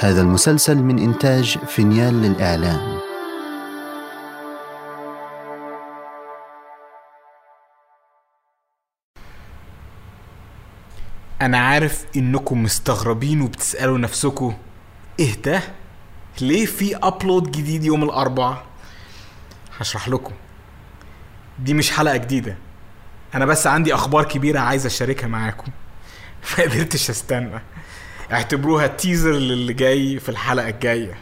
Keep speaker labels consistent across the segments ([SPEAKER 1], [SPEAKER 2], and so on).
[SPEAKER 1] هذا المسلسل من إنتاج فينيال للإعلام.
[SPEAKER 2] أنا عارف إنكم مستغربين وبتسألوا نفسكم إيه ده؟ ليه في ابلود جديد يوم الأربعاء؟ هشرح لكم. دي مش حلقة جديدة. أنا بس عندي أخبار كبيرة عايز أشاركها معاكم. ما قدرتش أستنى. اعتبروها تيزر للي جاي في الحلقة الجاية.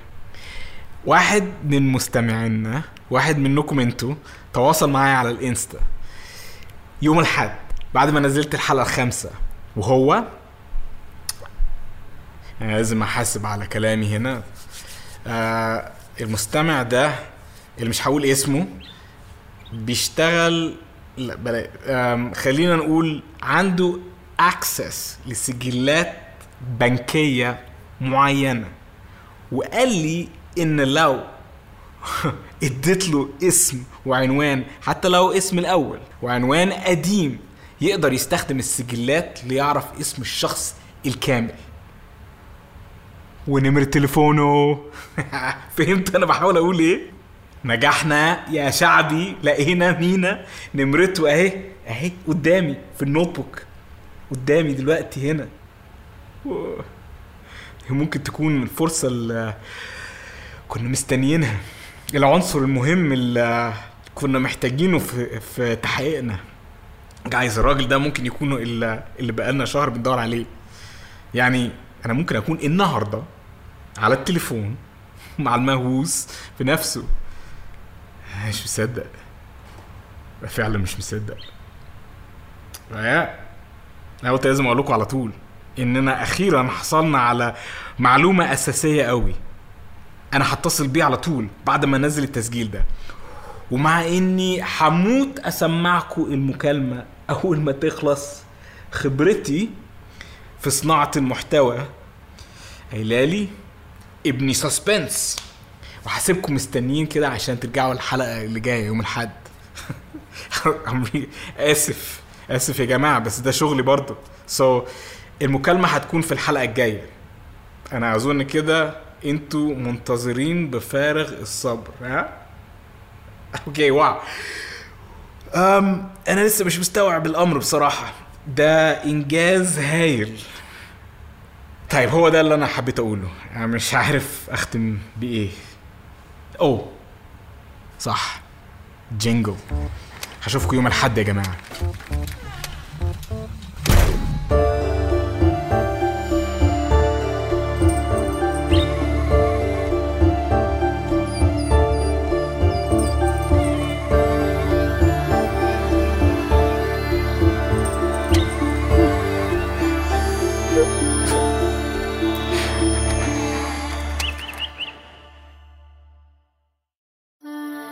[SPEAKER 2] واحد من مستمعينا واحد منكم أنتوا تواصل معايا على الانستا. يوم الأحد بعد ما نزلت الحلقة الخامسة وهو؟ أنا لازم أحاسب على كلامي هنا. آه المستمع ده اللي مش هقول اسمه بيشتغل لا بلا خلينا نقول عنده اكسس لسجلات بنكية معينة. وقال لي إن لو اديت له اسم وعنوان حتى لو اسم الأول وعنوان قديم يقدر يستخدم السجلات ليعرف اسم الشخص الكامل. ونمرة تليفونه. فهمت أنا بحاول أقول إيه؟ نجحنا يا شعبي لقينا مينا. نمرته أهي أهي قدامي في النوت بوك. قدامي دلوقتي هنا. ممكن تكون الفرصة اللي كنا مستنيينها. العنصر المهم اللي كنا محتاجينه في في تحقيقنا. جايز الراجل ده ممكن يكون اللي, اللي بقالنا شهر بندور عليه. يعني أنا ممكن أكون النهارده على التليفون مع المهووس بنفسه مش مصدق. فعلا مش مصدق. يا. أنا قلت لازم أقول لكم على طول. إننا أخيرا حصلنا على معلومة أساسية قوي. أنا هتصل بيه على طول بعد ما أنزل التسجيل ده. ومع إني هموت أسمعكم المكالمة أول ما تخلص. خبرتي في صناعة المحتوى قايلالي ابني suspense وهسيبكم مستنيين كده عشان ترجعوا الحلقة اللي جاية يوم الأحد. آسف آسف يا جماعة بس ده شغلي برضه. so, المكالمة هتكون في الحلقة الجاية. أنا أظن كده أنتوا منتظرين بفارغ الصبر ها؟ okay wow. أم أنا لسه مش مستوعب الأمر بصراحة. ده إنجاز هايل. طيب هو ده اللي أنا حبيت أقوله. أنا مش عارف أختم بإيه. اوه صح. جينجو. هشوفكم يوم الأحد يا جماعة.